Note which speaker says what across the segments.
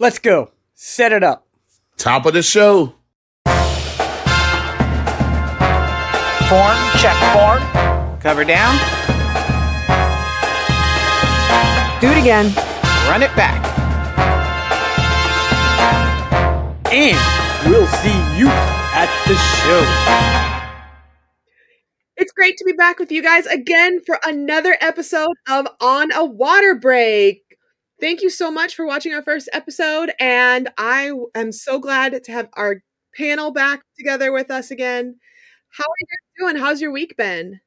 Speaker 1: Let's go. Set it up.
Speaker 2: Top of the show.
Speaker 1: Form, check form. Cover down.
Speaker 3: Do it again.
Speaker 1: Run it back. And we'll see you at the show.
Speaker 3: It's great to be back with you guys again for another episode of On a Water Break. Thank you so much for watching our first episode, and I am so glad to have our panel back together with us again. How are you doing? How's your week been?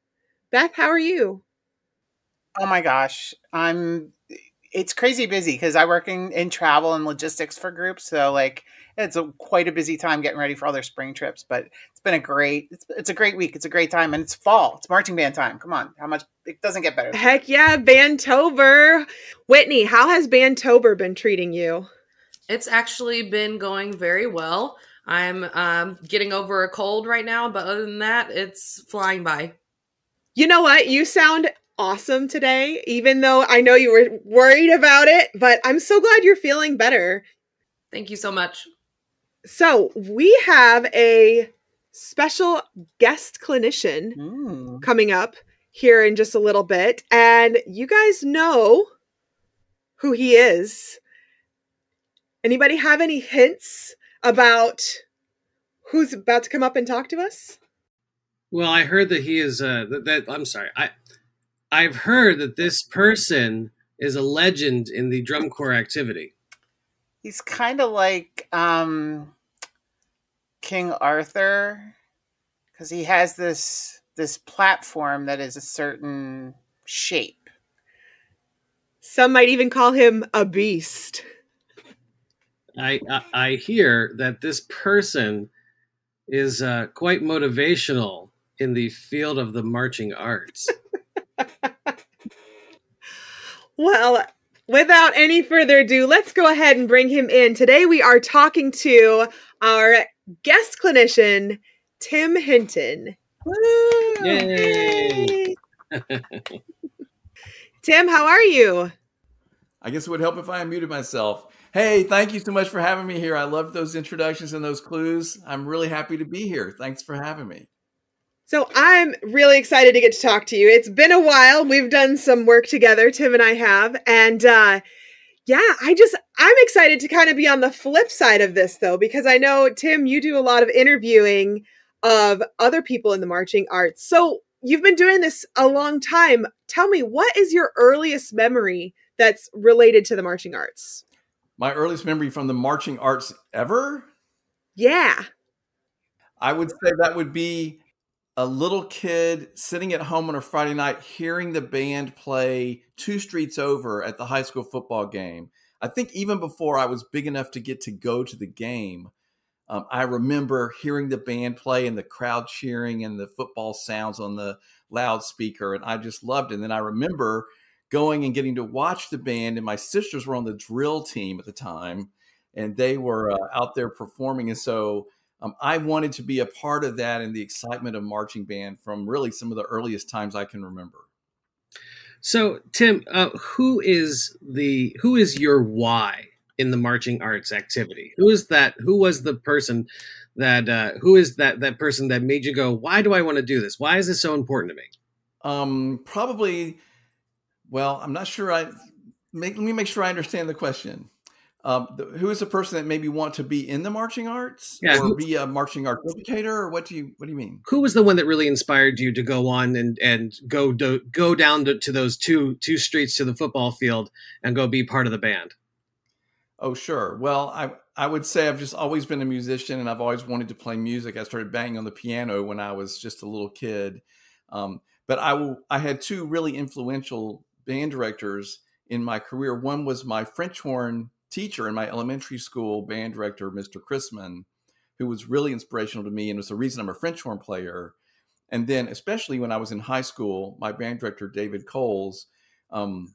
Speaker 3: Beth, how are you?
Speaker 4: Oh my gosh, I'm. It's crazy busy because I work in, in travel and logistics for groups, so like it's a quite a busy time getting ready for all their spring trips. But been a great. It's, it's a great week. It's a great time, and it's fall. It's marching band time. Come on, how much? It doesn't get better.
Speaker 3: Heck yeah, Bantober. Whitney, how has Bantober been treating you?
Speaker 5: It's actually been going very well. I'm um, getting over a cold right now, but other than that, it's flying by.
Speaker 3: You know what? You sound awesome today, even though I know you were worried about it, but I'm so glad you're feeling better.
Speaker 5: Thank you so much.
Speaker 3: So, we have a special guest clinician
Speaker 4: Mm.
Speaker 3: coming up here in just a little bit, and you guys know who he is. Anybody have any hints about who's about to come up and talk to us?
Speaker 6: Well, I heard that he is uh that, that I'm sorry. I I've heard that this person is a legend in the drum corps activity.
Speaker 4: He's kind of like um, King Arthur because he has this this platform that is a certain shape.
Speaker 3: Some might even call him a beast.
Speaker 6: I I, I hear that this person is uh, quite motivational in the field of the marching arts.
Speaker 3: Well, without any further ado, let's go ahead and bring him in. Today we are talking to our guest clinician, Tim Hinton. Woo!
Speaker 6: Yay!
Speaker 3: Tim, how are you?
Speaker 7: I guess it would help if I unmuted myself. Hey, thank you so much for having me here. I love those introductions and those clues. I'm really happy to be here. Thanks for having me.
Speaker 3: So I'm really excited to get to talk to you. It's been a while. We've done some work together, Tim and I have. And uh yeah, I just I'm excited to kind of be on the flip side of this though because I know Tim you do a lot of interviewing of other people in the marching arts. So you've been doing this a long time. Tell me what is your earliest memory that's related to the marching arts?
Speaker 7: My earliest memory from the marching arts ever,
Speaker 3: Yeah.
Speaker 7: I would say that would be a little kid sitting at home on a Friday night hearing the band play two streets over at the high school football game. I think even before I was big enough to get to go to the game, um, I remember hearing the band play and the crowd cheering and the football sounds on the loudspeaker, and I just loved it. And then I remember going and getting to watch the band, and my sisters were on the drill team at the time, and they were uh, out there performing, and so um, I wanted to be a part of that and the excitement of marching band from really some of the earliest times I can remember.
Speaker 6: So, Tim, uh, who is the who is your why in the marching arts activity? Who is that? Who was the person that uh, who is that that person that made you go, why do I want to do this? Why is this so important to me?
Speaker 7: Um, probably. Well, I'm not sure. I make, let me make sure I understand the question. Um, the, who is the person that maybe want to be in the marching arts
Speaker 6: Yeah,
Speaker 7: or
Speaker 6: who-
Speaker 7: be a marching art educator, or what do you what do you mean?
Speaker 6: Who was the one that really inspired you to go on and and go do, go down to, to those two two streets to the football field and go be part of the band?
Speaker 7: Oh, sure. Well, I I would say I've just always been a musician, and I've always wanted to play music. I started banging on the piano when I was just a little kid. Um, but I will. I had two really influential band directors in my career. One was my French horn teacher in my elementary school band director, Mr. Chrisman, who was really inspirational to me and was the reason I'm a French horn player. And then, especially when I was in high school, my band director, David Coles, um,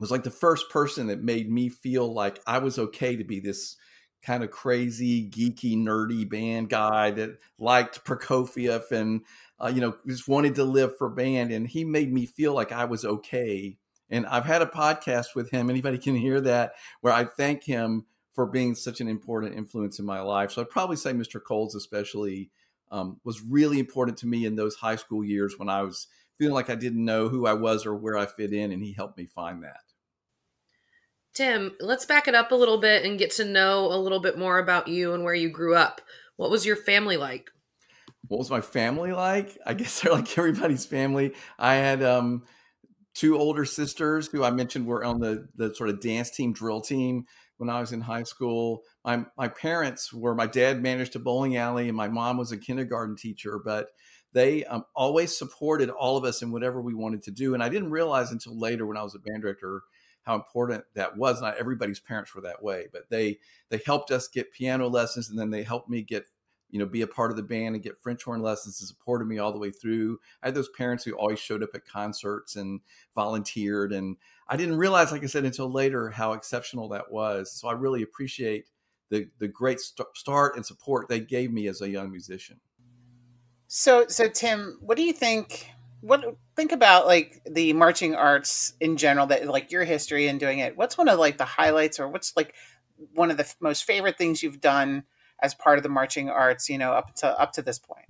Speaker 7: was like the first person that made me feel like I was okay to be this kind of crazy, geeky, nerdy band guy that liked Prokofiev and uh, you know just wanted to live for band. And he made me feel like I was okay. And I've had a podcast with him. Anybody can hear that where I thank him for being such an important influence in my life. So I'd probably say Mr. Coles, especially, um, was really important to me in those high school years when I was feeling like I didn't know who I was or where I fit in, and he helped me find that.
Speaker 5: Tim, let's back it up a little bit and get to know a little bit more about you and where you grew up. What was your family like?
Speaker 7: What was my family like? I guess they're like everybody's family. I had um, two older sisters who I mentioned were on the the sort of dance team, drill team when I was in high school. My my parents were my dad managed a bowling alley and my mom was a kindergarten teacher, but they um, always supported all of us in whatever we wanted to do. And I didn't realize until later when I was a band director how important that was. Not everybody's parents were that way, but they they helped us get piano lessons, and then they helped me get you know be a part of the band and get French horn lessons and supported me all the way through. I had those parents who always showed up at concerts and volunteered, and I didn't realize, like I said, until later how exceptional that was. So I really appreciate the the great st- start and support they gave me as a young musician.
Speaker 4: So, so Tim, what do you think? What think about like the marching arts in general? That like your history in doing it. What's one of like the highlights, or what's like one of the most favorite things you've done as part of the marching arts? You know, up to up to this point.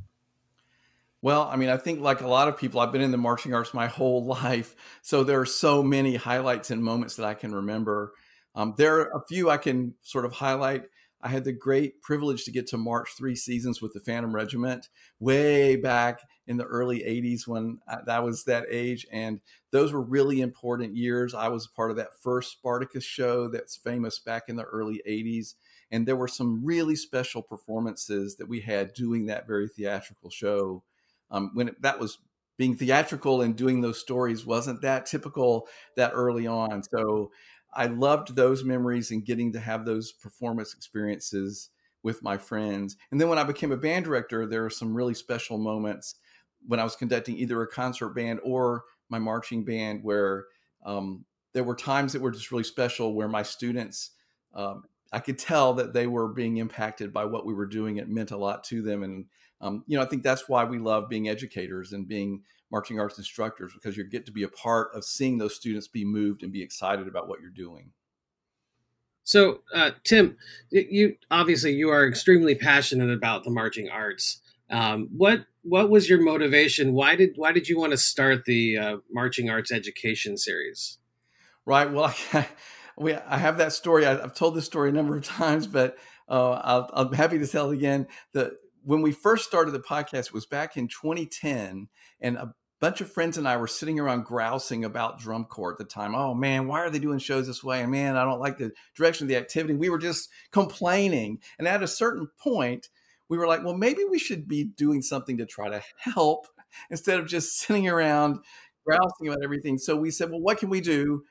Speaker 7: Well, I mean, I think like a lot of people, I've been in the marching arts my whole life, so there are so many highlights and moments that I can remember. Um, there are a few I can sort of highlight. I had the great privilege to get to march three seasons with the Phantom Regiment way back in the early 80s when I, that was that age. And those were really important years. I was part of that first Spartacus show that's famous back in the early 80s. And there were some really special performances that we had doing that very theatrical show. Um, when it, that was being theatrical and doing those stories wasn't that typical that early on. So I loved those memories and getting to have those performance experiences with my friends. And then when I became a band director, there were some really special moments when I was conducting either a concert band or my marching band where um, there were times that were just really special where my students, um, I could tell that they were being impacted by what we were doing. It meant a lot to them. And, um, you know, I think that's why we love being educators and being marching arts instructors because you get to be a part of seeing those students be moved and be excited about what you're doing.
Speaker 6: So, uh, Tim, you obviously you are extremely passionate about the marching arts. Um, what what was your motivation? Why did why did you want to start the uh, marching arts education series?
Speaker 7: Right. Well, I, we I have that story. I, have told this story a number of times, but uh, i am happy to tell it again. The when we first started the podcast was back in 2010, and a bunch of friends and I were sitting around grousing about drum corps at the time. Oh man, why are they doing shows this way? And man, I don't like the direction of the activity. We were just complaining. And at a certain point, we were like, well, maybe we should be doing something to try to help instead of just sitting around grousing about everything. So we said, well, what can we do?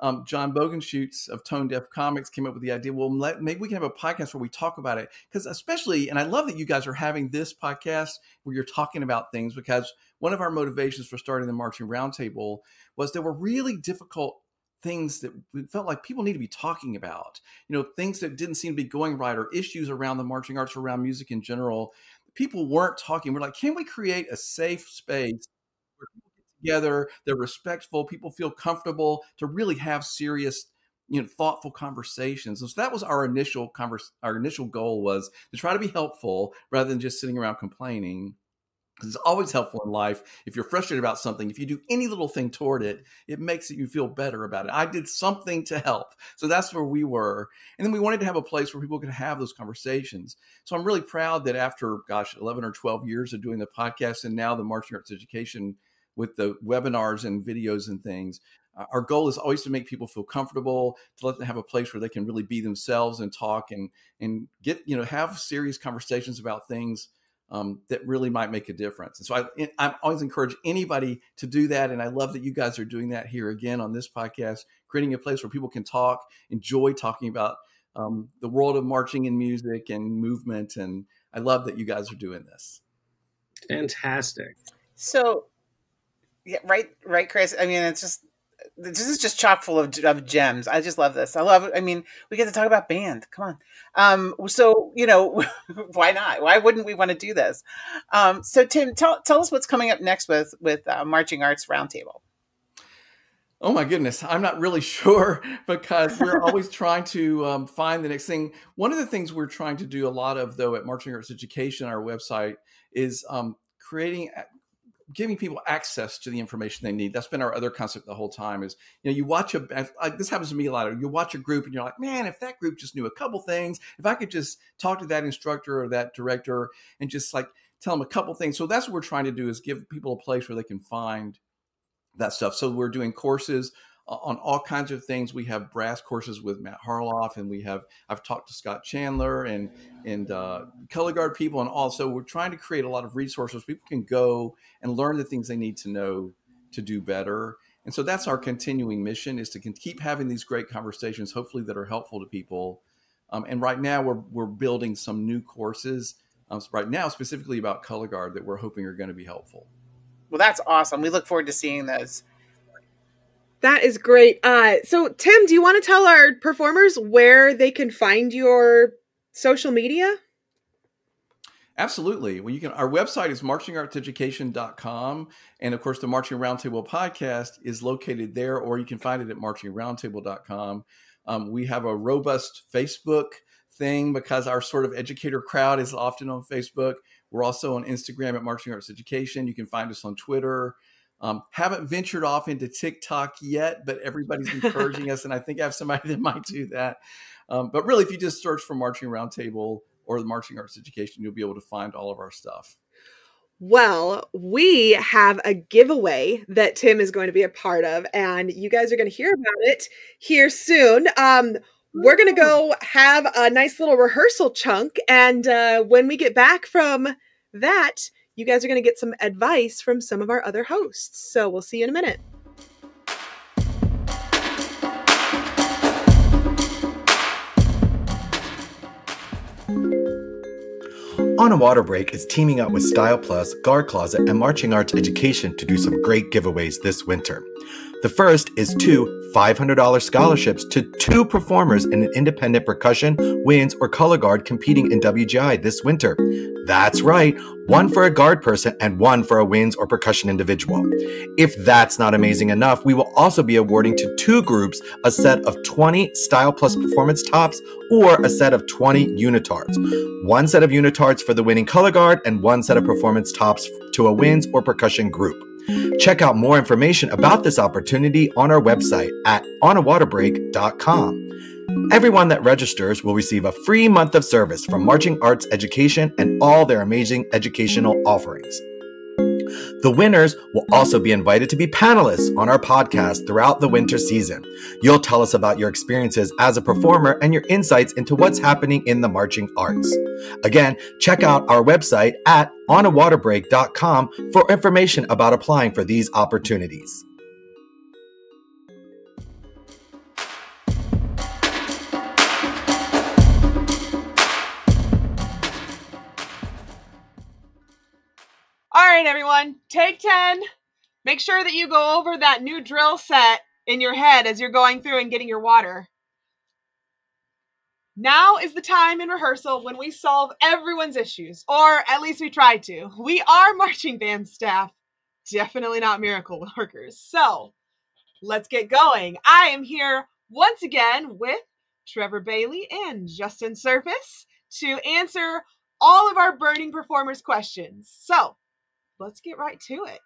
Speaker 7: Um, John Bogenschutz of Tone Deaf Comics came up with the idea. Well, let, maybe we can have a podcast where we talk about it because, especially, and I love that you guys are having this podcast where you're talking about things because one of our motivations for starting the Marching Roundtable was there were really difficult things that we felt like people need to be talking about. You know, things that didn't seem to be going right or issues around the marching arts, around music in general. People weren't talking. We're like, can we create a safe space together. They're respectful. People feel comfortable to really have serious, you know, thoughtful conversations. And so that was our initial converse. Our initial goal was to try to be helpful rather than just sitting around complaining. Because it's always helpful in life. If you're frustrated about something, if you do any little thing toward it, it makes you feel better about it. I did something to help. So that's where we were. And then we wanted to have a place where people could have those conversations. So I'm really proud that after, gosh, 11 or 12 years of doing the podcast and now the marching arts education with the webinars and videos and things. Uh, our goal is always to make people feel comfortable, to let them have a place where they can really be themselves and talk and and get you know have serious conversations about things um, that really might make a difference. And so I I always encourage anybody to do that, and I love that you guys are doing that here again on this podcast, creating a place where people can talk, enjoy talking about um, the world of marching and music and movement, and I love that you guys are doing this.
Speaker 6: Fantastic.
Speaker 4: So yeah, right, right, Chris. I mean, it's just this is just chock full of, of gems. I just love this. I love. I mean, we get to talk about band. Come on. Um, so you know, why not? Why wouldn't we want to do this? Um, so Tim, tell tell us what's coming up next with with uh, Marching Arts Roundtable.
Speaker 7: Oh my goodness, I'm not really sure because we're always trying to um, find the next thing. One of the things we're trying to do a lot of, though, at Marching Arts Education, our website, is um, creating, giving people access to the information they need. That's been our other concept the whole time. Is you know, you watch a this happens to me a lot. You watch a group and you're like, man, if that group just knew a couple things, if I could just talk to that instructor or that director and just like tell them a couple things. So that's what we're trying to do is give people a place where they can find that stuff. So we're doing courses on all kinds of things. We have brass courses with Matt Harloff, and we have I've talked to Scott Chandler and and uh, color guard people, and also we're trying to create a lot of resources people can go and learn the things they need to know to do better. And so that's our continuing mission is to keep having these great conversations, hopefully that are helpful to people. Um, and right now we're we're building some new courses um, right now specifically about color guard that we're hoping are going to be helpful.
Speaker 4: Well, that's awesome. We look forward to seeing those.
Speaker 3: That is great. Uh, so, Tim, do you want to tell our performers where they can find your social media?
Speaker 7: Absolutely. Well, you can. Our website is marchingartseducation.com, and of course, the Marching Roundtable podcast is located there, or you can find it at marchingroundtable.com. Um, we have a robust Facebook thing because our sort of educator crowd is often on Facebook. We're also on Instagram at Marching Arts Education. You can find us on Twitter. Um, haven't ventured off into TikTok yet, but everybody's encouraging us, and I think I have somebody that might do that. Um, but really, if you just search for Marching Roundtable or the Marching Arts Education, you'll be able to find all of our stuff.
Speaker 3: Well, we have a giveaway that Tim is going to be a part of, and you guys are going to hear about it here soon. Um, we're going to go have a nice little rehearsal chunk. And uh, when we get back from that, you guys are going to get some advice from some of our other hosts. So we'll see you in a minute.
Speaker 2: On a Water Break is teaming up with Style Plus, Guard Closet, and Marching Arts Education to do some great giveaways this winter. The first is two $500 scholarships to two performers in an independent percussion, winds, or color guard competing in WGI this winter. That's right, one for a guard person and one for a winds or percussion individual. If that's not amazing enough, we will also be awarding to two groups a set of 20 Style Plus performance tops or a set of 20 unitards. One set of unitards for the winning color guard and one set of performance tops to a winds or percussion group. Check out more information about this opportunity on our website at onawaterbreak.com. Everyone that registers will receive a free month of service from Marching Arts Education and all their amazing educational offerings. The winners will also be invited to be panelists on our podcast throughout the winter season. You'll tell us about your experiences as a performer and your insights into what's happening in the marching arts. Again, check out our website at onawaterbreak.com for information about applying for these opportunities.
Speaker 3: Right, everyone, take 10. Make sure that you go over that new drill set in your head as you're going through and getting your water. Now is the time in rehearsal when we solve everyone's issues, or at least we try to. We are marching band staff, definitely not miracle workers. So let's get going. I am here once again with Trevor Bailey and Justin Surface to answer all of our burning performers questions. So let's get right to it.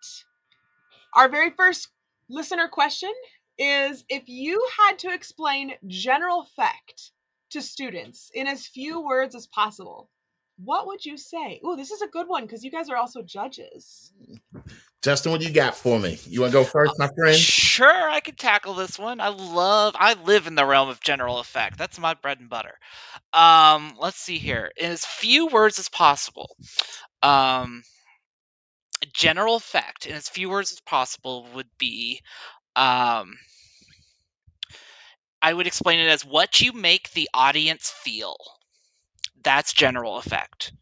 Speaker 3: Our very first listener question is if you had to explain general effect to students in as few words as possible, what would you say? Oh, this is a good one because you guys are also judges.
Speaker 8: Justin, what you got for me? You want to go first, my friend?
Speaker 9: Sure, I can tackle this one. I love, I live in the realm of general effect. That's my bread and butter. Um, let's see here. In as few words as possible. Um, general effect in as few words as possible would be um, I would explain it as what you make the audience feel. That's general effect.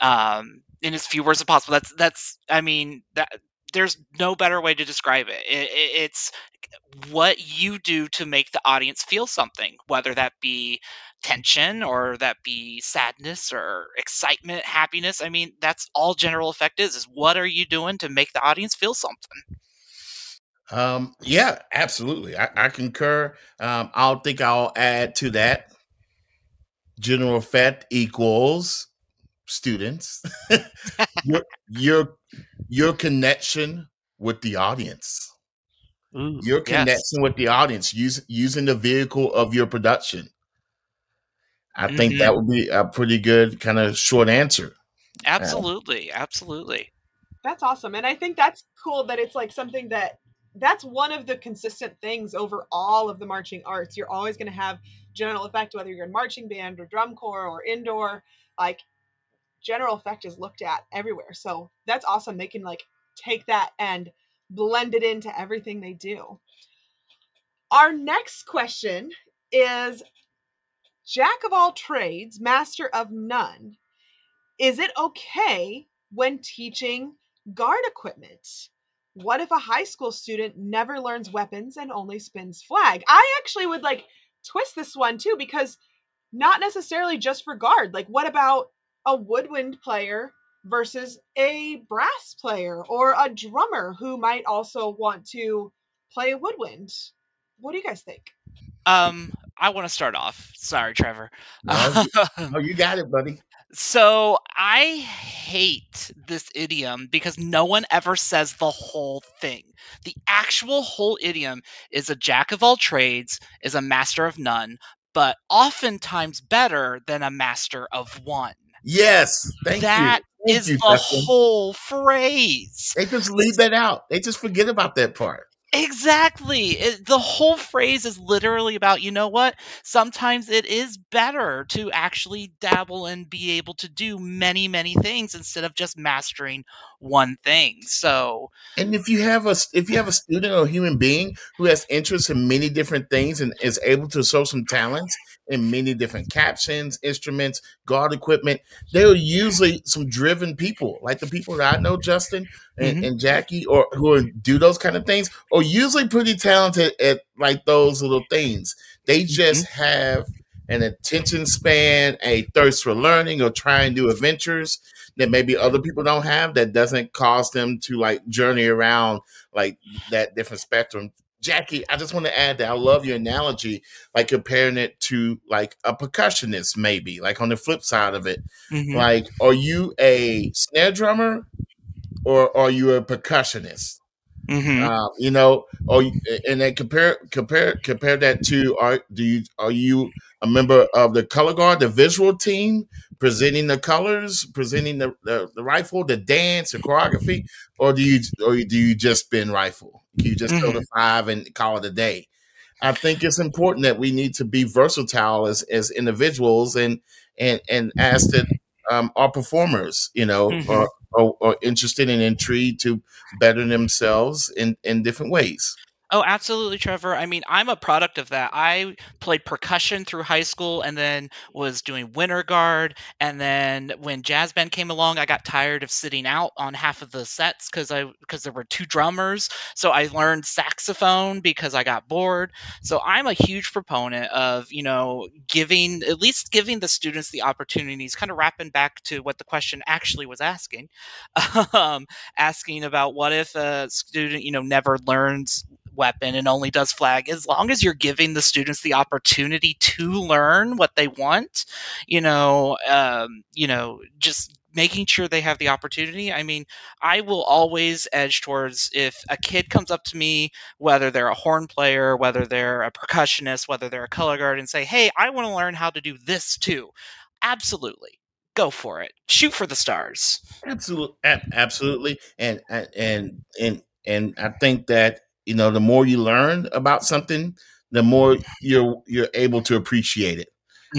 Speaker 9: Um, in as few words as possible. That's that's. I mean that there's no better way to describe it. it, it it's what you do to make the audience feel something, whether that be tension or that be sadness or excitement, happiness. I mean, that's all general effect is is what are you doing to make the audience feel something?
Speaker 8: Um, yeah, absolutely. I, I concur. Um, I'll think I'll add to that. General effect equals students. your your your connection with the audience.
Speaker 9: Ooh,
Speaker 8: Your
Speaker 9: yes.
Speaker 8: connection with the audience, use, using the vehicle of your production. I think
Speaker 9: Mhm.
Speaker 8: that would be a pretty good kind of short answer.
Speaker 9: Absolutely, absolutely.
Speaker 3: That's awesome. And I think that's cool that it's like something that that's one of the consistent things over all of the marching arts. You're always going to have general effect, whether you're in marching band or drum corps or indoor, like general effect is looked at everywhere. So that's awesome. They can like take that and blend it into everything they do. Our next question is Jack of all trades, master of none. Is it okay when teaching guard equipment? What if a high school student never learns weapons and only spins flag? I actually would like twist this one too because not necessarily just for guard. Like, what about a woodwind player versus a brass player or a drummer who might also want to play a woodwind? What do you guys think?
Speaker 9: Um, I want to start off. Sorry, Trevor.
Speaker 8: No, Oh, you got it, buddy.
Speaker 9: So I hate this idiom because no one ever says the whole thing. The actual whole idiom is a jack of all trades, is a master of none, but oftentimes better than a master of one.
Speaker 8: Yes, thank
Speaker 9: That
Speaker 8: you. Thank
Speaker 9: is
Speaker 8: you,
Speaker 9: the
Speaker 8: Justin.
Speaker 9: whole phrase.
Speaker 8: They just leave that out. They just forget about that part.
Speaker 9: Exactly. It, the whole phrase is literally about, you know what? Sometimes it is better to actually dabble and be able to do many, many things instead of just mastering one thing. So,
Speaker 8: And if you have a if you have a student or human being who has interest in many different things and is able to show some talents in many different captions, instruments, guard equipment, they're usually some driven people, like the people that I know, Justin and,
Speaker 9: Mhm.
Speaker 8: and Jackie, or who do those kind of things, are usually pretty talented at like those little things. They just have an attention span, a thirst for learning, or trying new adventures that maybe other people don't have that doesn't cause them to like journey around like that different spectrum. Jackie, I just want to add that I love your analogy, like comparing it to like a percussionist, maybe like on the flip side of it.
Speaker 9: Mhm.
Speaker 8: Like, are you a snare drummer or are you a percussionist?
Speaker 9: Mhm.
Speaker 8: Uh, you know, or and then compare compare compare that to are do you are you a member of the color guard, the visual team, presenting the colors, presenting the, the, the rifle, the dance, the choreography, or do you or do you just spin rifle? Can you just throw the five and call it a day? I think it's important that we need to be versatile as as individuals and and and ask that um, our performers, you know,
Speaker 9: Mhm.
Speaker 8: are, are, are interested and intrigued to better themselves in in different ways.
Speaker 9: Oh, absolutely, Trevor. I mean, I'm a product of that. I played percussion through high school and then was doing winter guard. And then when jazz band came along, I got tired of sitting out on half of the sets because I because there were two drummers. So I learned saxophone because I got bored. So I'm a huge proponent of, you know, giving at least giving the students the opportunities, kind of wrapping back to what the question actually was asking. um, asking about what if a student, you know, never learns weapon and only does flag as long as you're giving the students the opportunity to learn what they want you know um, you know just making sure they have the opportunity. I mean i will always edge towards if a kid comes up to me whether they're a horn player whether they're a percussionist whether they're a color guard and say hey i want to learn how to do this too. Absolutely. Go for it. Shoot for the stars.
Speaker 8: Absolutely, absolutely, and and and and I think that you know the more you learn about something, the more you're you're able to appreciate it.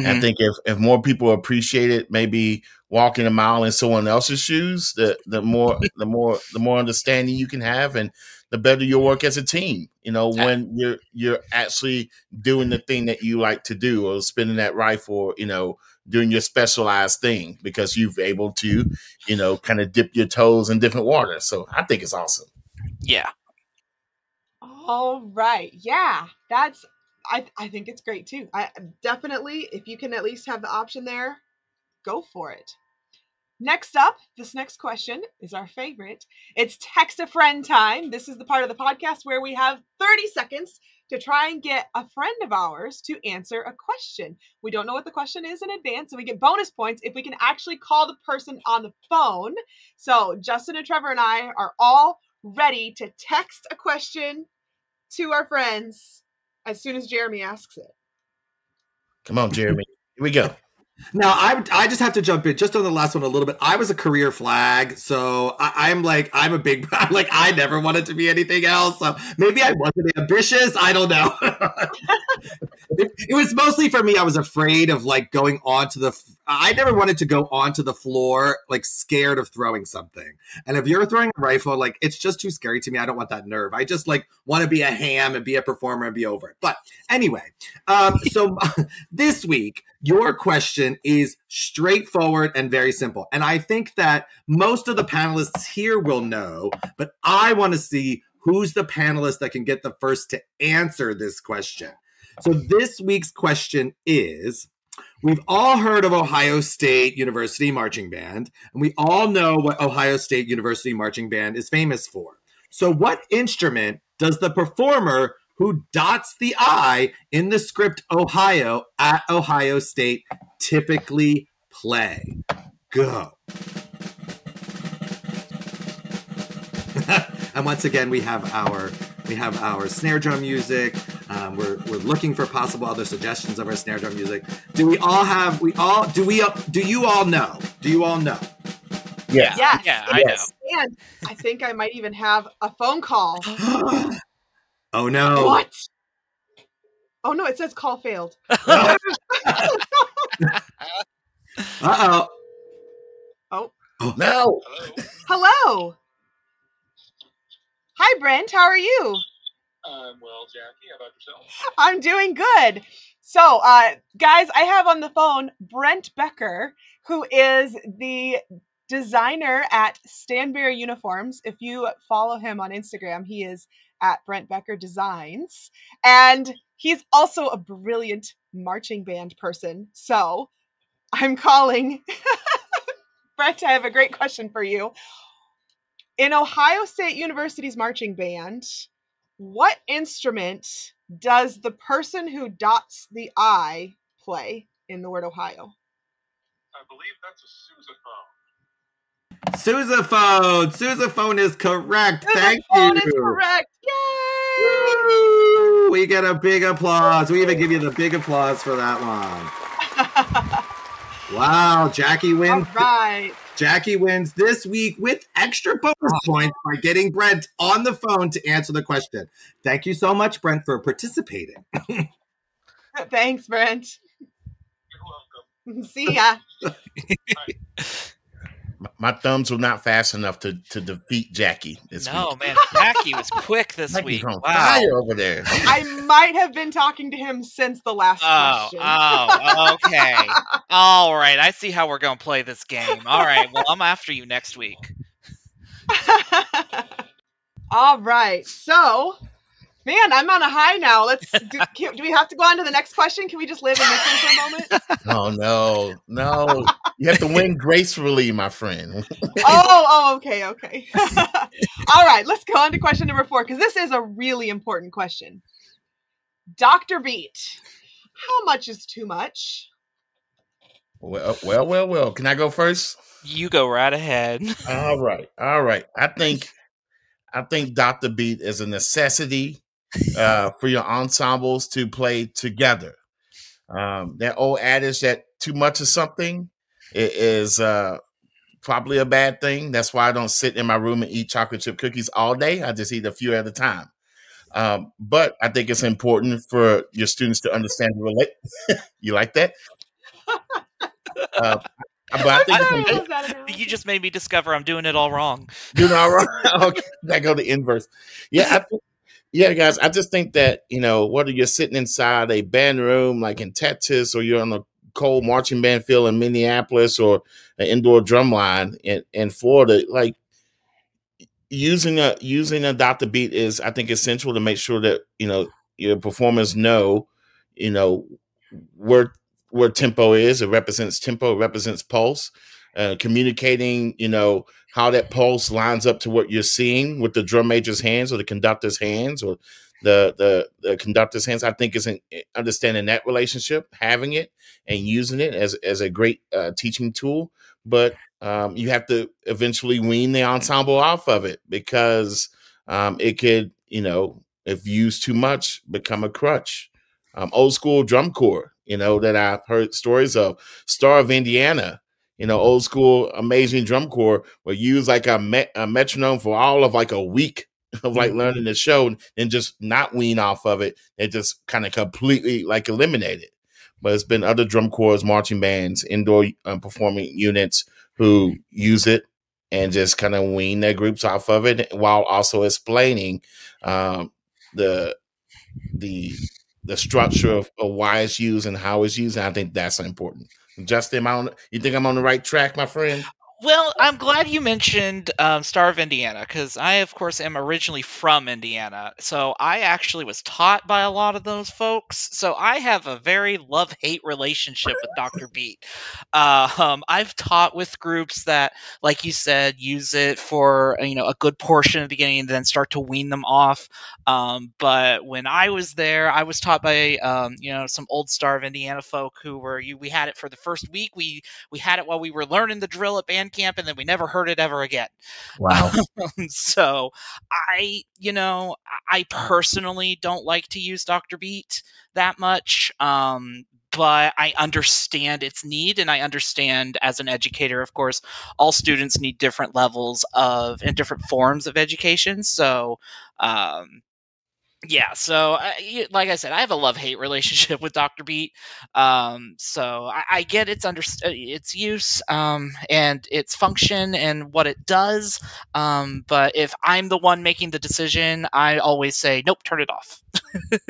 Speaker 8: I
Speaker 9: Mhm.
Speaker 8: think if if more people appreciate it, maybe walking a mile in someone else's shoes, the the more the more the more understanding you can have, and the better you'll work as a team. You know, when you're you're actually doing the thing that you like to do, or spinning that rifle, or, you know, doing your specialized thing because you've able to, you know, kind of dip your toes in different waters. So I think it's awesome.
Speaker 9: yeah
Speaker 3: All right. Yeah, that's I I think it's great too. I definitely if you can at least have the option there, go for it. Next up, this next question is our favorite. It's text a friend time. This is the part of the podcast where we have 30 seconds to try and get a friend of ours to answer a question. We don't know what the question is in advance, so we get bonus points if we can actually call the person on the phone. So, Justin and Trevor and I are all ready to text a question to our friends as soon as Jeremy asks it.
Speaker 8: Come on, Jeremy. Here we go.
Speaker 10: Now I I just have to jump in just on the last one a little bit. I was a career flag, so I, am like I'm a big I'm like I never wanted to be anything else. So maybe I wasn't ambitious. I don't know. it, it, was mostly for me. I was afraid of like going on to the. I never wanted to go onto the floor like scared of throwing something. And if you're throwing a rifle, like it's just too scary to me. I don't want that nerve. I just like want to be a ham and be a performer and be over it. But anyway, um, so this week your question is straightforward and very simple. And I think that most of the panelists here will know, but I want to see who's the panelist that can get the first to answer this question. So this week's question is We've all heard of Ohio State University Marching Band, and we all know what Ohio State University Marching Band is famous for. So, what instrument does the performer who dots the I in the script Ohio at Ohio State typically play. Go. and once again, we have our we have our snare drum music. Um, we're, we're looking for possible other suggestions of our snare drum music. Do we all have? We all do we? Do you all know? Do you all know?
Speaker 8: Yeah.
Speaker 3: Yes.
Speaker 9: Yeah, I know.
Speaker 3: And I think I might even have a phone call.
Speaker 10: Oh no!
Speaker 3: What? Oh no! It says call failed.
Speaker 10: uh oh.
Speaker 3: Oh.
Speaker 8: No.
Speaker 3: Hello. Hi, Brent. How are you?
Speaker 11: I'm well, Jackie. How about yourself?
Speaker 3: I'm doing good. So, uh, guys, I have on the phone Brent Becker, who is the designer at Stanbury Uniforms. If you follow him on Instagram, he is at Brent Becker Designs. And he's also a brilliant marching band person. So I'm calling. Brent, I have a great question for you. In Ohio State University's marching band, what instrument does the person who dots the I play in the word Ohio?
Speaker 11: I believe that's a sousaphone.
Speaker 10: Sousaphone. Sousaphone is correct.
Speaker 3: Sousaphone
Speaker 10: Thank
Speaker 3: is
Speaker 10: you.
Speaker 3: correct. Yay!
Speaker 10: Woo! We get a big applause. We even give you the big applause for that one. Wow, Jackie wins.
Speaker 3: right.
Speaker 10: Jackie wins this week with extra bonus oh. points by getting Brent on the phone to answer the question. Thank you so much, Brent, for participating.
Speaker 3: Thanks, Brent.
Speaker 11: You're welcome.
Speaker 3: See ya.
Speaker 8: My thumbs were not fast enough to, to defeat Jackie this
Speaker 9: No,
Speaker 8: week.
Speaker 9: man, Jackie was quick this
Speaker 8: Jackie's
Speaker 9: week.
Speaker 8: on
Speaker 9: Wow.
Speaker 8: fire over there.
Speaker 3: I might have been talking to him since the last
Speaker 9: Oh,
Speaker 3: question.
Speaker 9: oh, okay. All right. I see how we're going to play this game. All right. Well, I'm after you next week.
Speaker 3: All right. So, man, I'm on a high now. Let's do, can, do we have to go on to the next question? Can we just live in this one for a moment?
Speaker 8: Oh no, no. You have to win gracefully, my friend.
Speaker 3: oh, oh, okay, okay. All right, let's go on to question number four because this is a really important question. Dr. Beat, how much is too much?
Speaker 8: Well, well, well, well. Can I go first?
Speaker 9: You go right ahead.
Speaker 8: All right, all right. I think, I think Doctor Beat is a necessity uh, for your ensembles to play together. Um, that old adage that too much of something i- is uh, probably a bad thing. That's why I don't sit in my room and eat chocolate chip cookies all day. I just eat a few at a time. Um, but I think it's important for your students to understand the relate. you like that? Uh, but I think it's
Speaker 3: sorry, I
Speaker 8: important-
Speaker 3: that.
Speaker 9: You just made me discover I'm doing it all wrong.
Speaker 8: Doing all right. okay, I go the inverse. Yeah, I think, yeah, guys. I just think that you know whether you're sitting inside a band room like in Texas, or you're on a cold marching band field in Minneapolis, or an indoor drum line in, in Florida, like using a using a to beat is I think essential to make sure that you know your performers know you know where where tempo is. It represents tempo. It represents pulse. Uh, communicating, you know, how that pulse lines up to what you're seeing with the drum major's hands or the conductor's hands or the the, the conductor's hands. I think is in, eh, understanding that relationship, having it, and using it as as a great uh, teaching tool. But um, you have to eventually wean the ensemble off of it because um, it could, you know, if used too much, become a crutch. Um, old school drum corps, you know, that I've heard stories of. Star of Indiana, you know, old school amazing drum corps will use like a, met- a metronome for all of like a week of like
Speaker 7: Mm-hmm.
Speaker 8: learning the show and just not wean off of it. They just kind of completely like eliminate it. But it's been other drum corps, marching bands, indoor um, performing units who use it and just kind of wean their groups off of it while also explaining um, the the the structure of, of why it's used and how it's used. And I think that's important. Justin, am I you think I'm on the right track, my friend?
Speaker 9: Well, I'm glad you mentioned um, Star of Indiana because I, of course, am originally from Indiana. So I actually was taught by a lot of those folks. So I have a very love hate relationship with Dr. Beat. Uh, um, I've taught with groups that, like you said, use it for you know a good portion of the beginning and then start to wean them off. Um, but when I was there, I was taught by um, you know some old Star of Indiana folk who were you. We had it for the first week. We we had it while we were learning the drill at band camp, and then we never heard it ever again.
Speaker 8: Wow.
Speaker 9: so I, you know, I personally don't like to use Dr. Beat that much. Um, but I understand its need, and I understand as an educator, of course, all students need different levels of and different forms of education. So, um, yeah so uh, y- like i said i have a love-hate relationship with dr beat um, so I, I get its under uh, its use um, and its function and what it does um, but if i'm the one making the decision i always say nope turn it off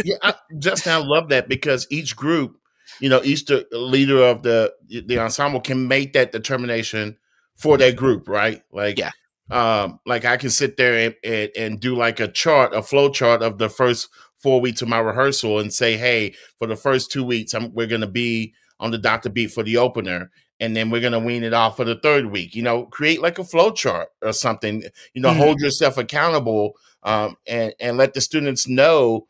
Speaker 8: yeah, I, Justin, I love that because each group, you know, each leader of the the ensemble can make that determination for their group, right? Like,
Speaker 9: Yeah.
Speaker 8: Um, like I can sit there and, and and do like a chart, a flow chart of the first four weeks of my rehearsal, and say, hey, for the first two weeks, I'm, we're going to be on the Doctor Beat for the opener. And then we're gonna wean it off for the third week. You know, create like a flow chart or something. You know,
Speaker 9: Mhm.
Speaker 8: hold yourself accountable um, and and let the students know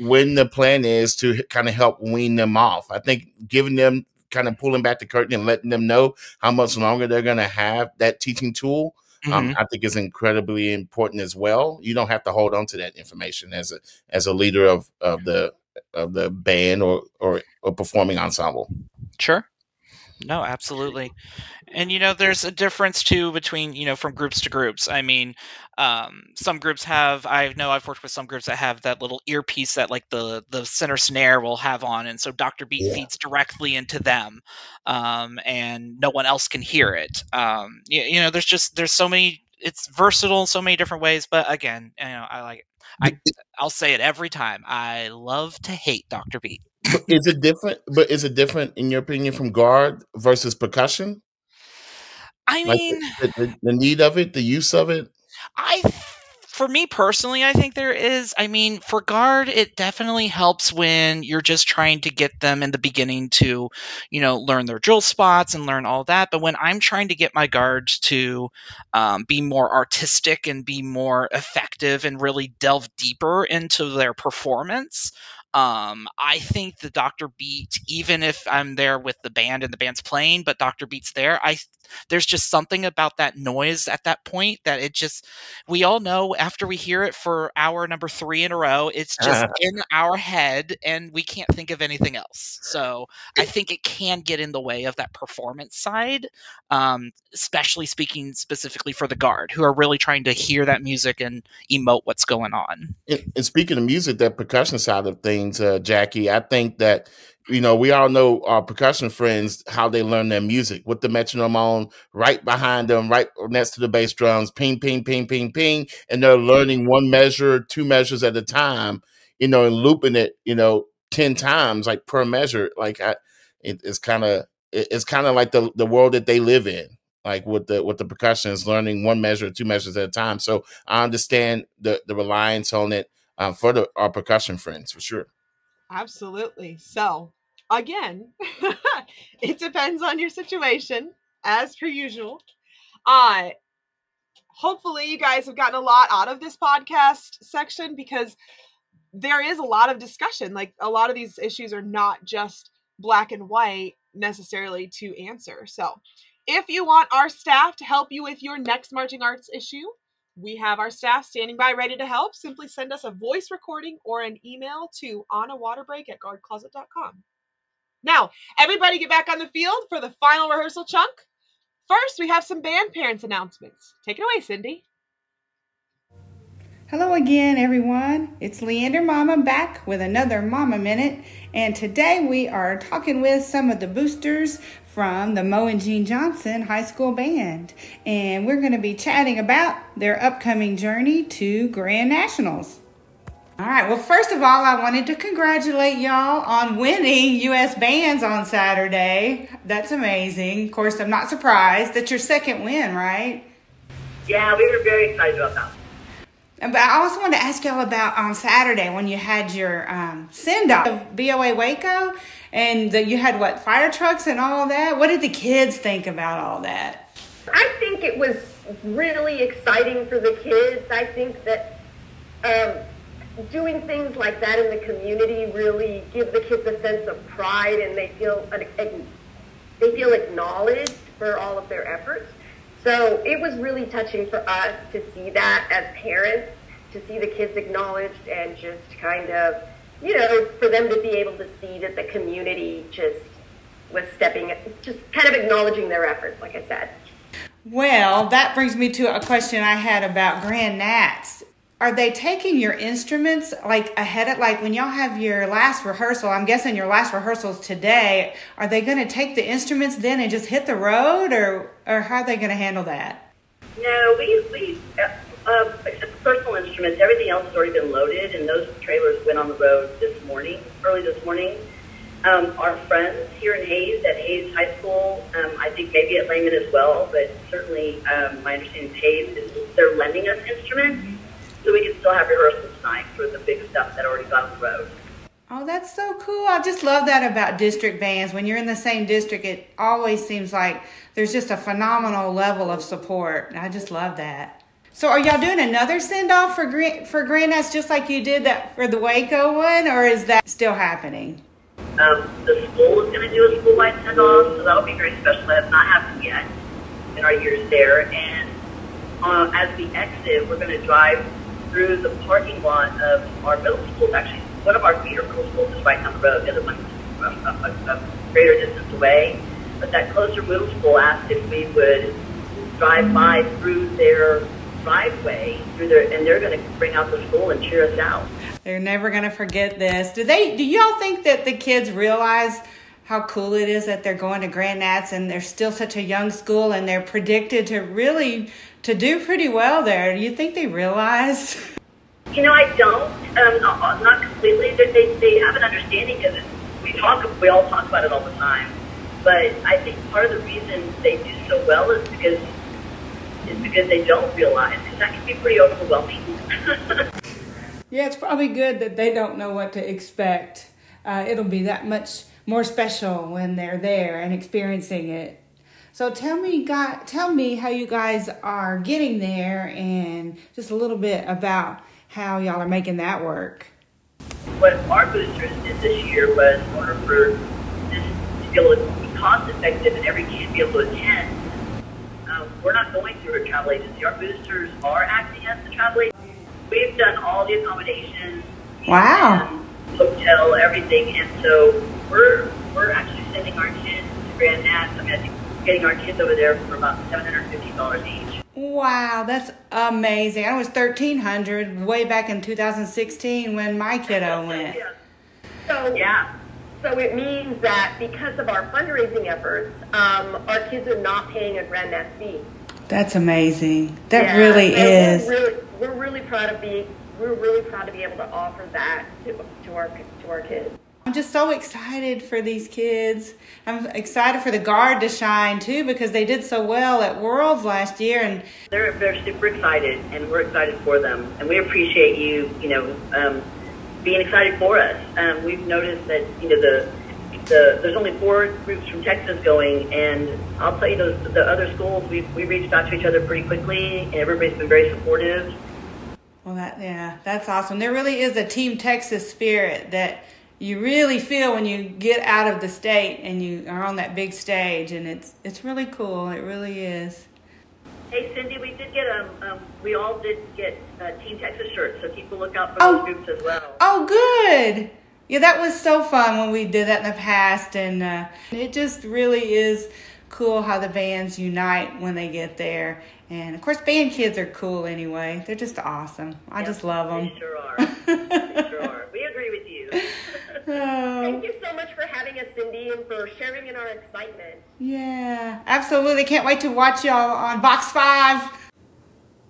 Speaker 8: when the plan is to kind of help wean them off. I think giving them kind of pulling back the curtain and letting them know how much longer they're going to have that teaching tool. Um,
Speaker 9: Mhm.
Speaker 8: I think is incredibly important as well. You don't have to hold on to that information as a as a leader of of the of the band or or, or performing ensemble.
Speaker 9: Sure. No, absolutely. And you know, there's a difference too between, you know, from groups to groups. I mean, um, some groups have I know I've worked with some groups that have that little earpiece that like the the center snare will have on and so Dr. Beat
Speaker 8: Yeah.
Speaker 9: feeds directly into them. Um, and no one else can hear it. Um, you, you know, there's just there's so many it's versatile in so many different ways, but again, you know, I like I I'll say it every time. I love to hate Dr. Beat.
Speaker 8: But is it different? But is it different in your opinion from guard versus percussion?
Speaker 9: I
Speaker 8: Like
Speaker 9: mean,
Speaker 8: the, the, the need of it, the use of it.
Speaker 9: I th- for me personally, I think there is. I mean, for guard, it definitely helps when you're just trying to get them in the beginning to, you know, learn their drill spots and learn all that. But when I'm trying to get my guards to um, be more artistic and be more effective and really delve deeper into their performance, um, I think the Doctor Beat, even if I'm there with the band and the band's playing, but Doctor Beat's there, I there's just something about that noise at that point that it just we all know after we hear it for hour number three in a row, it's just in our head and we can't think of anything else. So I think it can get in the way of that performance side, um, especially speaking specifically for the guard who are really trying to hear that music and emote what's going on.
Speaker 8: And, and speaking of music, that percussion side of things, uh, Jackie, I think that you know we all know our percussion friends how they learn their music with the metronome on right behind them, right next to the bass drums, ping, ping, ping, ping, ping, and they're learning one measure, two measures at a time, you know, and looping it, you know, ten times like per measure. Like I, it, it's kind of it, it's kind of like the the world that they live in. Like with the with the percussion is learning one measure, two measures at a time. So I understand the the reliance on it uh, for the, our percussion friends for sure.
Speaker 3: Absolutely. So, again, it depends on your situation. as per usual. Uh hopefully you guys have gotten a lot out of this podcast section because there is a lot of discussion. Like a lot of these issues are not just black and white necessarily to answer. So, if you want our staff to help you with your next marching arts issue, we have our staff standing by ready to help. Simply send us a voice recording or an email to onawaterbreak at guardcloset.com. Now, everybody get back on the field for the final rehearsal chunk. First, we have some band parents announcements. Take it away, Cindy.
Speaker 12: Hello again, everyone. It's Leander Mama back with another Mama Minute, and today we are talking with some of the boosters from the Moe and Gene Johnson High School Band, and we're going to be chatting about their upcoming journey to Grand Nationals. All right, well, first of all, I wanted to congratulate y'all on winning US Bands on Saturday. That's amazing. Of course, I'm not surprised. That's your second win, right?
Speaker 13: Yeah, we were very excited about that.
Speaker 12: But I also wanted to ask y'all about on Saturday when you had your um, send off of BOA Waco and the, you had what fire trucks and all that. What did the kids think about all that?
Speaker 13: I think it was really exciting for the kids. I think that um, doing things like that in the community really give the kids a sense of pride and they feel they feel acknowledged for all of their efforts. So it was really touching for us to see that as parents, to see the kids acknowledged and just kind of, you know, for them to be able to see that the community just was stepping, just kind of acknowledging their efforts, like I said.
Speaker 12: Well, that brings me to a question I had about Grand Nats are they taking your instruments like ahead of like when y'all have your last rehearsal i'm guessing your last rehearsals today are they going to take the instruments then and just hit the road or or how are they going to handle that?
Speaker 13: No we we uh, except personal instruments. Everything else has already been loaded and those trailers went on the road this morning early this morning. Um, our friends here in Hays at Hays High School, um, I think maybe at Lehman as well, but certainly um, my understanding is Hays is they're lending us instruments so we can still have rehearsals tonight for the big stuff that already got on the road.
Speaker 12: Oh, that's so cool. I just love that about district bands. When you're in the same district, it always seems like there's just a phenomenal level of support. I just love that. So, are y'all doing another send off for for Grand Nats just like you did that for the Waco one, or is that still happening?
Speaker 13: Um, the school is going to do a school wide send off, so that'll be very special. That has not happened yet in our years there. And uh, as we exit, we're going to drive through the parking lot of our middle school. Actually, one of our feeder middle schools is right down the road. The other one is a, a, a greater distance away. But that closer middle school asked if we would drive by through their driveway through their, and they're going to bring out the school and cheer us out.
Speaker 12: They're never going to forget this. Do they? Do y'all think that the kids realize? how cool it is that they're going to Grand Nats and they're still such a young school and they're predicted to really to do pretty well there. Do you think they realize?
Speaker 13: You know, I don't. Um, not, not completely. They, they, they have an understanding because we talk. We all talk about it all the time. But I think part of the reason they do so well is because is because they don't realize because that can be pretty overwhelming.
Speaker 12: yeah, it's probably good that they don't know what to expect. Uh, it'll be that much more special when they're there and experiencing it. So tell me, God, tell me how you guys are getting there, and just a little bit about how y'all are making that work.
Speaker 13: What our boosters did this year was, in order for this to be able to be cost effective and every kid be able to attend, um, we're not going through a travel agency. Our boosters are acting as the travel agency. We've done all the accommodations.
Speaker 12: Wow.
Speaker 13: Hotel, everything, and so we're we're actually sending our kids to Grand Nats. I mean, I think getting our kids over there for about $750 each.
Speaker 12: Wow, that's amazing. I was 1300 way back in 2016 when my kiddo went.
Speaker 13: Yeah. So, yeah. So it means that because of our fundraising efforts, um, our kids are not paying a Grand Nats fee.
Speaker 12: That's amazing. That yeah, really is.
Speaker 13: We're really, we're really proud of being we're really proud to be able to offer that to, to our to our kids.
Speaker 12: I'm just so excited for these kids. I'm excited for the guard to shine too because they did so well at Worlds last year and
Speaker 13: they're they're super excited and we're excited for them and we appreciate you you know um, being excited for us. Um, we've noticed that you know the
Speaker 14: the, there's only four groups from Texas going, and I'll tell you, those the other schools we we reached out to each other pretty quickly, and everybody's been very supportive.
Speaker 12: Well, that yeah, that's awesome. There really is a Team Texas spirit that you really feel when you get out of the state and you are on that big stage, and it's it's really cool. It really is.
Speaker 14: Hey, Cindy, we did get um, um we all did get uh, Team Texas shirts, so keep a lookout for
Speaker 12: Oh.
Speaker 14: those groups as well.
Speaker 12: Oh, good. Yeah, that was so fun when we did that in the past, and uh, it just really is cool how the bands unite when they get there. And of course, band kids are cool anyway. They're just awesome. I just love them.
Speaker 14: They sure are. they sure are. We agree with you.
Speaker 12: Oh.
Speaker 13: Thank oh. you so much for having us, Cindy, and for sharing in our excitement.
Speaker 12: Yeah, absolutely. Can't wait to watch y'all on Box 5.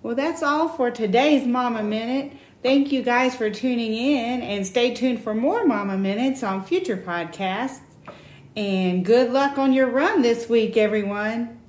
Speaker 12: Well, that's all for today's Mama Minute. Thank you guys for tuning in and stay tuned for more Mama Minutes on future podcasts. And good luck on your run this week, everyone.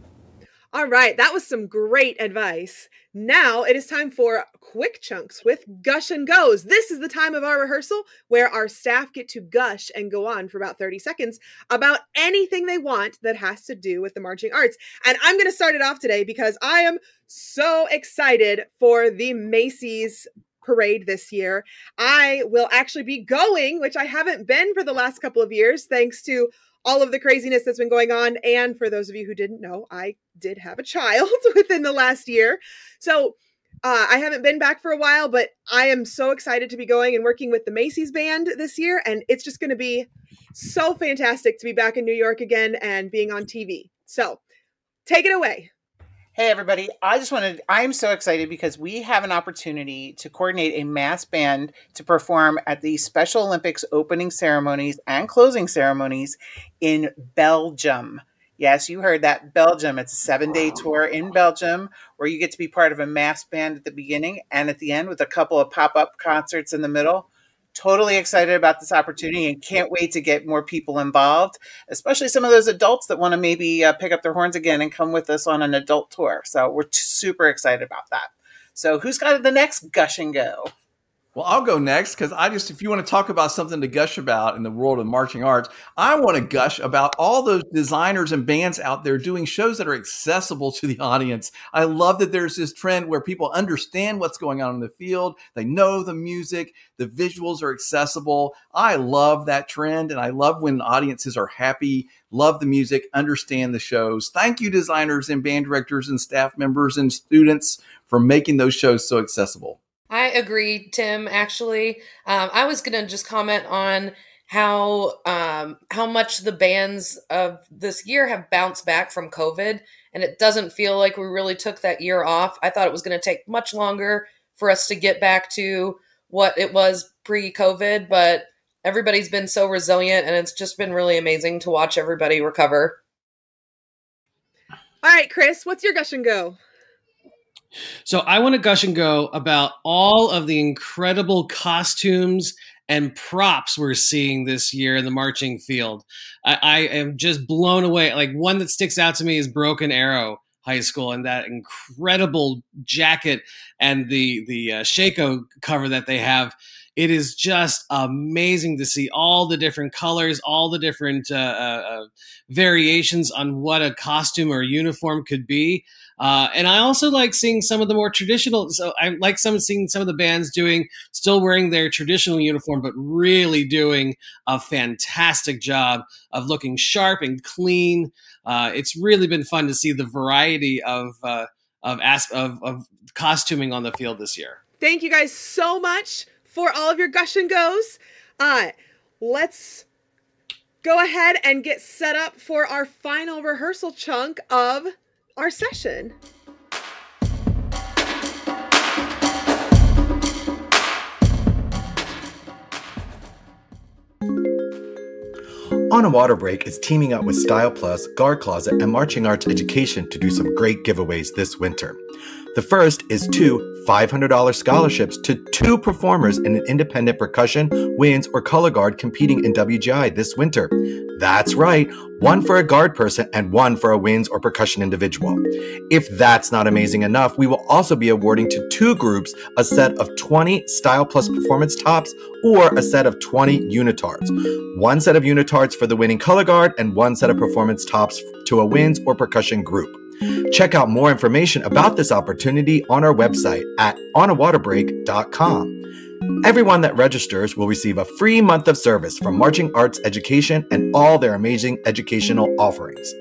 Speaker 3: All right, that was some great advice. Now it is time for quick chunks with Gush and Goes. This is the time of our rehearsal where our staff get to gush and go on for about 30 seconds about anything they want that has to do with the marching arts. And I'm going to start it off today because I am so excited for the Macy's parade this year. I will actually be going, which I haven't been for the last couple of years, thanks to all of the craziness that's been going on. And for those of you who didn't know, I did have a child within the last year. So uh, I haven't been back for a while, but I am so excited to be going and working with the Macy's band this year. And it's just going to be so fantastic to be back in New York again and being on TV. So take it away.
Speaker 4: Hey, everybody. I just wanted, I'm so excited because we have an opportunity to coordinate a mass band to perform at the Special Olympics opening ceremonies and closing ceremonies in Belgium. Yes, you heard that. Belgium. It's a seven day tour in Belgium where you get to be part of a mass band at the beginning and at the end with a couple of pop up concerts in the middle. Totally excited about this opportunity and can't wait to get more people involved, especially some of those adults that want to maybe uh, pick up their horns again and come with us on an adult tour. So we're t- super excited about that. So who's got the next gush and go?
Speaker 7: Well, I'll go next because I just, if you want to talk about something to gush about in the world of marching arts, I want to gush about all those designers and bands out there doing shows that are accessible to the audience. I love that there's this trend where people understand what's going on in the field, they know the music, the visuals are accessible. I love that trend, and I love when audiences are happy, love the music, understand the shows. Thank you, designers and band directors and staff members and students, for making those shows so accessible.
Speaker 5: I agree, Tim. Actually, um, I was going to just comment on how um, how much the bands of this year have bounced back from COVID, and it doesn't feel like we really took that year off. I thought it was going to take much longer for us to get back to what it was pre-COVID, but everybody's been so resilient, and it's just been really amazing to watch everybody recover.
Speaker 3: All right, Chris, what's your gush and go?
Speaker 6: So I want to gush and go about all of the incredible costumes and props we're seeing this year in the marching field. I, I am just blown away. Like one that sticks out to me is Broken Arrow High School and that incredible jacket and the the uh, shako cover that they have. It is just amazing to see all the different colors, all the different uh, uh, variations on what a costume or uniform could be. Uh, and I also like seeing some of the more traditional. So I like some seeing some of the bands doing still wearing their traditional uniform, but really doing a fantastic job of looking sharp and clean. Uh, it's really been fun to see the variety of uh, of, as- of of costuming on the field this year.
Speaker 3: Thank you guys so much for all of your gush and goes. Uh, let's go ahead and get set up for our final rehearsal chunk of our session.
Speaker 2: On a Water Break is teaming up with Style Plus, Guard Closet, and Marching Arts Education to do some great giveaways this winter. The first is two $500 scholarships to two performers in an independent percussion, winds, or color guard competing in WGI this winter. That's right, one for a guard person and one for a winds or percussion individual. If that's not amazing enough, we will also be awarding to two groups a set of 20 Style Plus performance tops or a set of 20 unitards. One set of unitards for the winning color guard and one set of performance tops to a winds or percussion group. Check out more information about this opportunity on our website at onawaterbreak.com. Everyone that registers will receive a free month of service from Marching Arts Education and all their amazing educational offerings.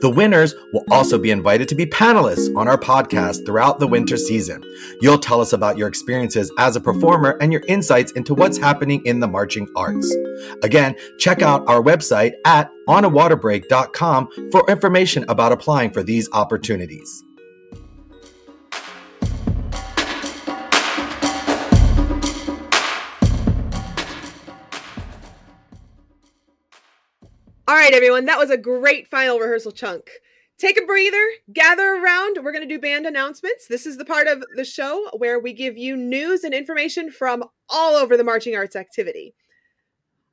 Speaker 2: The winners will also be invited to be panelists on our podcast throughout the winter season. You'll tell us about your experiences as a performer and your insights into what's happening in the marching arts. Again, check out our website at onawaterbreak.com for information about applying for these opportunities.
Speaker 3: All right, everyone, that was a great final rehearsal chunk. Take a breather, gather around. We're going to do band announcements. This is the part of the show where we give you news and information from all over the marching arts activity.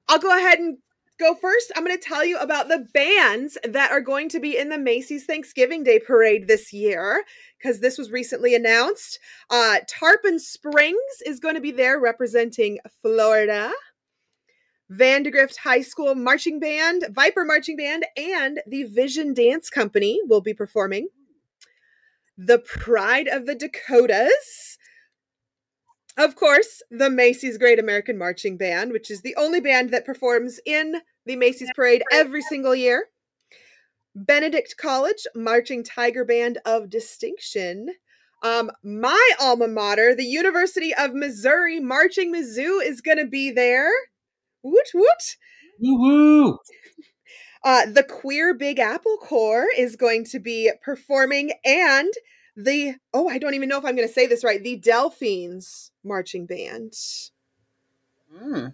Speaker 3: I'll go ahead and go first. I'm going to tell you about the bands that are going to be in the Macy's Thanksgiving Day Parade this year because this was recently announced. Uh, Tarpon Springs is going to be there representing Florida. Vandegrift High School Marching Band, Viper Marching Band, and the Vision Dance Company will be performing. The Pride of the Dakotas. Of course, the Macy's Great American Marching Band, which is the only band that performs in the Macy's Parade every single year. Benedict College Marching Tiger Band of Distinction. Um, my alma mater, the University of Missouri Marching Mizzou, is going to be there. Woot woot.
Speaker 6: Woo woo.
Speaker 3: Uh, the Queer Big Apple Corps is going to be performing, and the oh, I don't even know if I'm going to say this right. The Delphines Marching Band.
Speaker 4: Mm.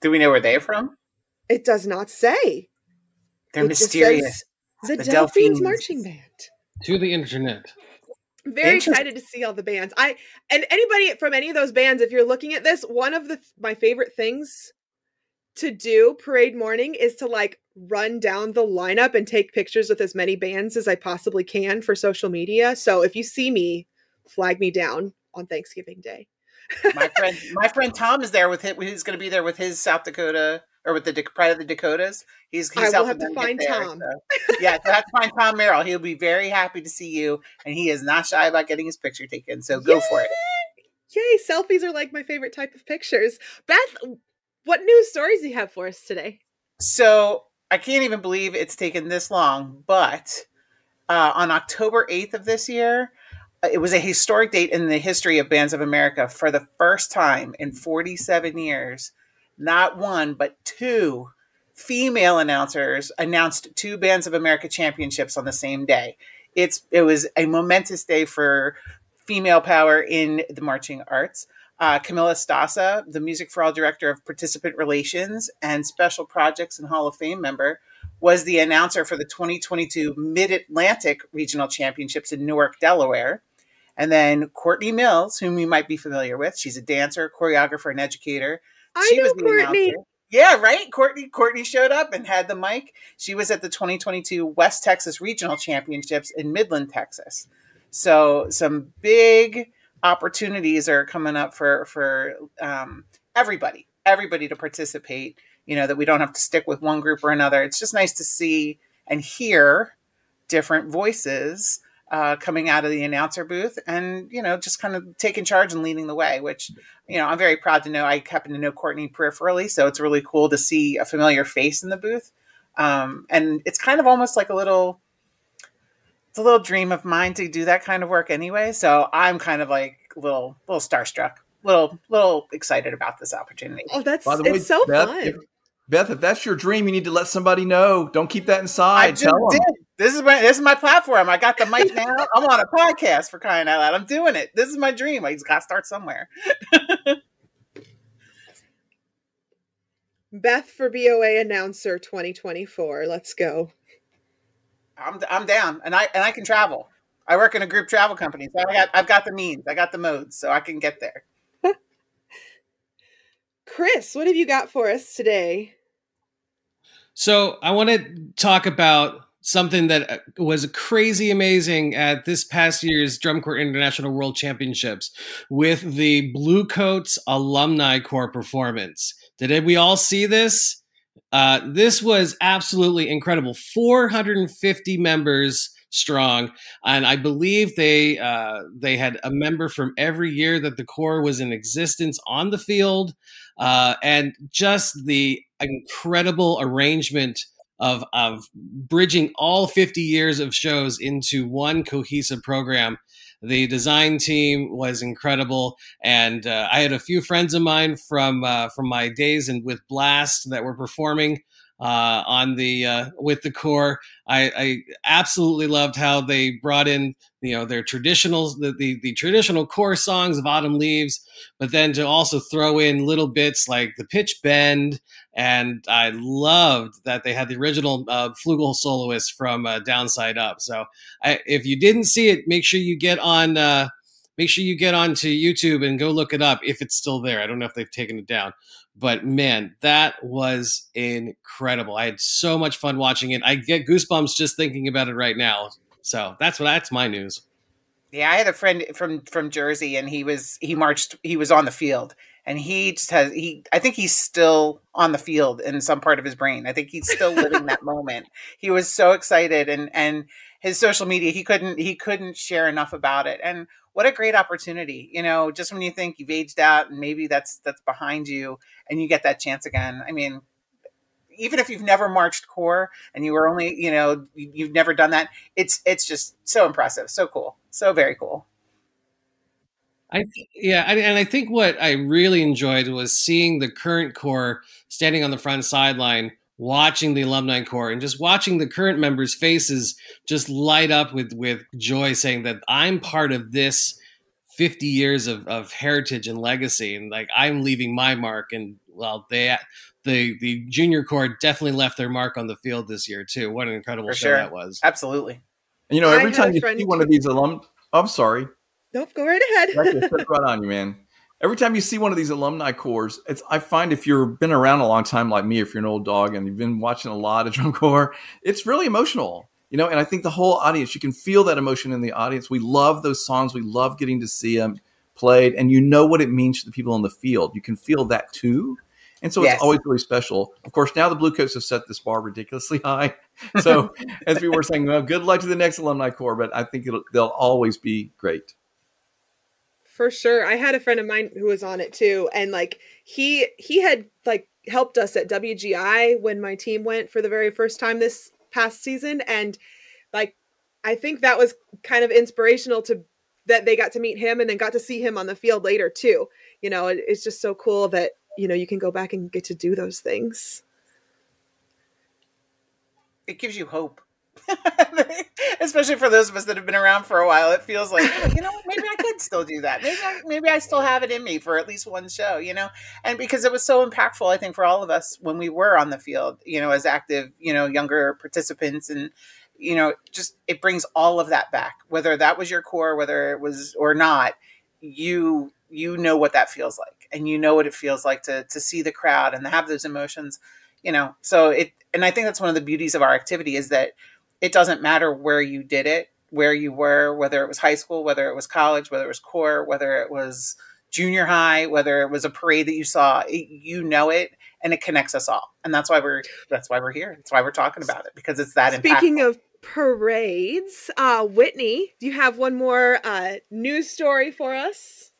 Speaker 4: Do we know where they're from?
Speaker 3: It does not say.
Speaker 4: They're
Speaker 3: It just
Speaker 4: mysterious.
Speaker 3: says The,
Speaker 4: The
Speaker 3: Delphines
Speaker 4: Delphines.
Speaker 3: Marching Band.
Speaker 6: To the internet.
Speaker 3: Very excited to see all the bands. I and anybody from any of those bands, if you're looking at this, one of the my favorite things to do parade morning is to like run down the lineup and take pictures with as many bands as I possibly can for social media. So if you see me, flag me down on Thanksgiving Day.
Speaker 4: my friend, my friend Tom is there with him. He's going to be there with his South Dakota or with the Pride of the Dakotas. He's, he's
Speaker 3: I will have to find
Speaker 4: there,
Speaker 3: Tom.
Speaker 4: so- yeah, so have to find Tom Merrill. He'll be very happy to see you, and he is not shy about getting his picture taken. So go for it.
Speaker 3: Yay, selfies are like my favorite type of pictures. Beth, what news stories do you have for us today?
Speaker 4: So I can't even believe it's taken this long, but uh, on October 8th of this year, uh, it was a historic date in the history of Bands of America. For the first time in 47 years, not one, but two female announcers announced two Bands of America championships on the same day. It's it was a momentous day for female power in the marching arts. Uh, Camilla Stasa, the Music for All Director of Participant Relations and Special Projects and Hall of Fame member, was the announcer for the 2022 Mid Atlantic Regional Championships in Newark, Delaware. And then Courtney Mills, whom you might be familiar with, she's a dancer, choreographer, and educator.
Speaker 3: I
Speaker 4: she
Speaker 3: know
Speaker 4: was the
Speaker 3: Courtney.
Speaker 4: announcer. Yeah, right. Courtney Courtney showed up and had the mic. She was at the 2022 West Texas Regional Championships in Midland, Texas. So some big opportunities are coming up for for um, everybody, everybody to participate. You know that we don't have to stick with one group or another. It's just nice to see and hear different voices uh, coming out of the announcer booth and you know just kind of taking charge and leading the way which you know i'm very proud to know i happen to know courtney peripherally so it's really cool to see a familiar face in the booth um, and it's kind of almost like a little it's a little dream of mine to do that kind of work anyway so i'm kind of like a little little starstruck little little excited about this opportunity
Speaker 3: Oh, that's
Speaker 7: By the way,
Speaker 3: it's so
Speaker 7: Beth,
Speaker 3: fun.
Speaker 7: if, Beth, if that's your dream, you need to let somebody know. Don't keep that inside.
Speaker 4: I just
Speaker 7: Tell 'em.
Speaker 4: did. This is my this is my platform. I got the mic now. I'm on a podcast for crying out loud. I'm doing it. This is my dream. I just got to start somewhere.
Speaker 3: Beth for BOA announcer 2024. Let's go.
Speaker 4: I'm I'm down, and I and I can travel. I work in a group travel company, so I got I've got the means, I got the modes, so I can get there.
Speaker 3: Chris, what have you got for us today?
Speaker 6: So I want to talk about something that uh, was crazy amazing at this past year's Drum Corps International World Championships with the Bluecoats Alumni Corps performance. Did we all see this? Uh, this was absolutely incredible. 450 members strong, and I believe they uh, they had a member from every year that the Corps was in existence on the field, uh, and just the incredible arrangement of of bridging all 50 years of shows into one cohesive program. The design team was incredible, and uh, I had a few friends of mine from uh, from my days and with Blast that were performing uh, on the uh, with the corps. I, I, absolutely loved how they brought in you know their traditional the, the, the traditional Corps songs of Autumn Leaves, but then to also throw in little bits like the pitch bend. And I loved that they had the original uh, flugel soloist from uh, Downside Up. So I, if you didn't see it, make sure you get on uh, make sure you get onto YouTube and go look it up if it's still there. I don't know if they've taken it down, but man, that was incredible. I had so much fun watching it. I get goosebumps just thinking about it right now. So that's what that's my news.
Speaker 4: Yeah, I had a friend from from Jersey, and he was he marched. He was on the field, and he just has he. I think he's still on the field in some part of his brain. I think he's still living that moment. He was so excited, and and his social media he couldn't he couldn't share enough about it. And what a great opportunity you know just when you think you've aged out and maybe that's that's behind you and you get that chance again i mean even if you've never marched corps and you were only you know you've never done that it's it's just so impressive so cool so very cool
Speaker 6: I yeah, and I think what I really enjoyed was seeing the current corps standing on the front sideline, watching the alumni corps, and just watching the current members' faces just light up with with joy, saying that I'm part of this 50 years of, of heritage and legacy, and like I'm leaving my mark. And well, they the the junior corps definitely left their mark on the field this year too. What an incredible
Speaker 4: For
Speaker 6: show
Speaker 4: sure.
Speaker 6: that was!
Speaker 4: absolutely
Speaker 7: you know, every time you see one of these alum, oh, I'm sorry,
Speaker 3: Nope, go right ahead.
Speaker 7: right on you, man. Every time you see one of these alumni corps, it's I find if you've been around a long time like me, if you're an old dog and you've been watching a lot of drum corps, it's really emotional. You know, and I think the whole audience, you can feel that emotion in the audience. We love those songs. We love getting to see them played, and you know what it means to the people on the field. You can feel that too. And so
Speaker 4: Yes.
Speaker 7: it's always really special. Of course, now the Bluecoats have set this bar ridiculously high. So, as we were saying, well, good luck to the next alumni corps, but I think it'll, they'll always be great.
Speaker 3: For sure. I had a friend of mine who was on it too and like he he had like helped us at WGI when my team went for the very first time this past season and like I think that was kind of inspirational to that they got to meet him and then got to see him on the field later too. You know, it, it's just so cool that you know you can go back and get to do those things.
Speaker 4: it gives you hope especially for those of us that have been around for a while it feels like "Oh, you know maybe i still do that. Maybe I, maybe I still have it in me for at least one show you know? And because it was so impactful i think for all of us when we were on the field you know as active you know younger participants and you know just it brings all of that back. Whether that was your corps whether it was or not you you know what that feels like and you know what it feels like to to see the crowd and have those emotions you know? So it and i think that's one of the beauties of our activity is that it doesn't matter where you did it where you were whether it was high school whether it was college whether it was corps whether it was junior high whether it was a parade that you saw it, you know it and it connects us all and that's why we're that's why we're here that's why we're talking about it because it's that
Speaker 3: Speaking
Speaker 4: impactful.
Speaker 3: of parades, uh Whitney, do you have one more uh news story for us?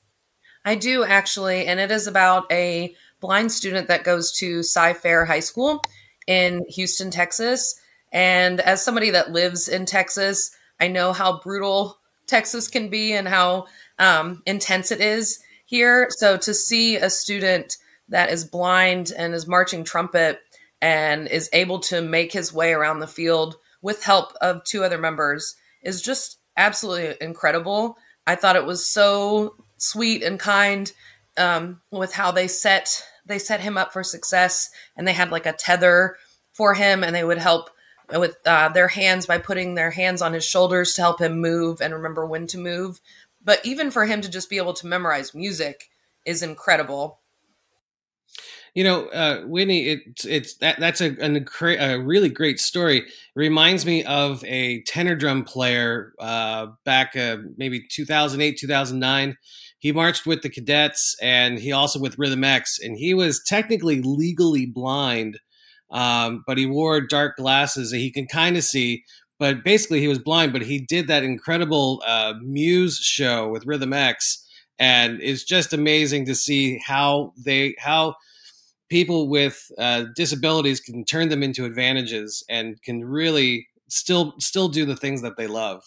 Speaker 5: I do actually, and it is about a blind student that goes to Cy-Fair High School in Houston, Texas. And as somebody that lives in Texas, I know how brutal Texas can be and how um, intense it is here. So to see a student that is blind and is marching trumpet and is able to make his way around the field with help of two other members is just absolutely incredible. I thought it was so sweet and kind um, with how they set they set him up for success, and they had like a tether for him, and they would help with uh, their hands by putting their hands on his shoulders to help him move and remember when to move. But even for him to just be able to memorize music is incredible.
Speaker 6: You know, uh, Whitney, it's it's that that's a, a, a really great story. It reminds me of a tenor drum player uh, back uh, maybe 2008, 2009. He marched with the cadets and he also with Rhythm X, and he was technically legally blind, um, but he wore dark glasses that he can kind of see. But basically, he was blind, but he did that incredible uh, Muse show with Rhythm X, and it's just amazing to see how they how people with uh, disabilities can turn them into advantages and can really still still do the things that they love.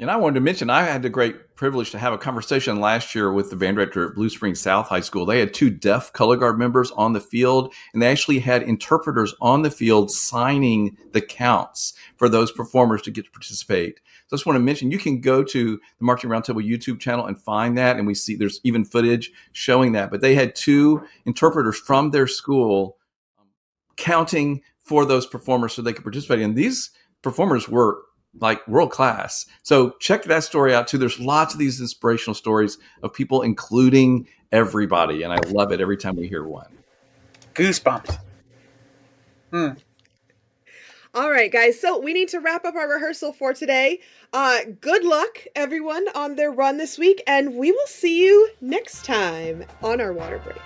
Speaker 7: And I wanted to mention, I had the great privilege to have a conversation last year with the band director at Blue Springs South High School. They had two deaf color guard members on the field, and they actually had interpreters on the field signing the counts for those performers to get to participate. So I just want to mention, you can go to the Marching Roundtable YouTube channel and find that, and we see there's even footage showing that. But they had two interpreters from their school um, counting for those performers so they could participate. And these performers were like world class. So check that story out too. There's lots of these inspirational stories of people including everybody, and I love it every time we hear one.
Speaker 4: Goosebumps.
Speaker 3: Hmm. All right, guys. So we need to wrap up our rehearsal for today. Uh, good luck, everyone, on their run this week, and we will see you next time on our water break.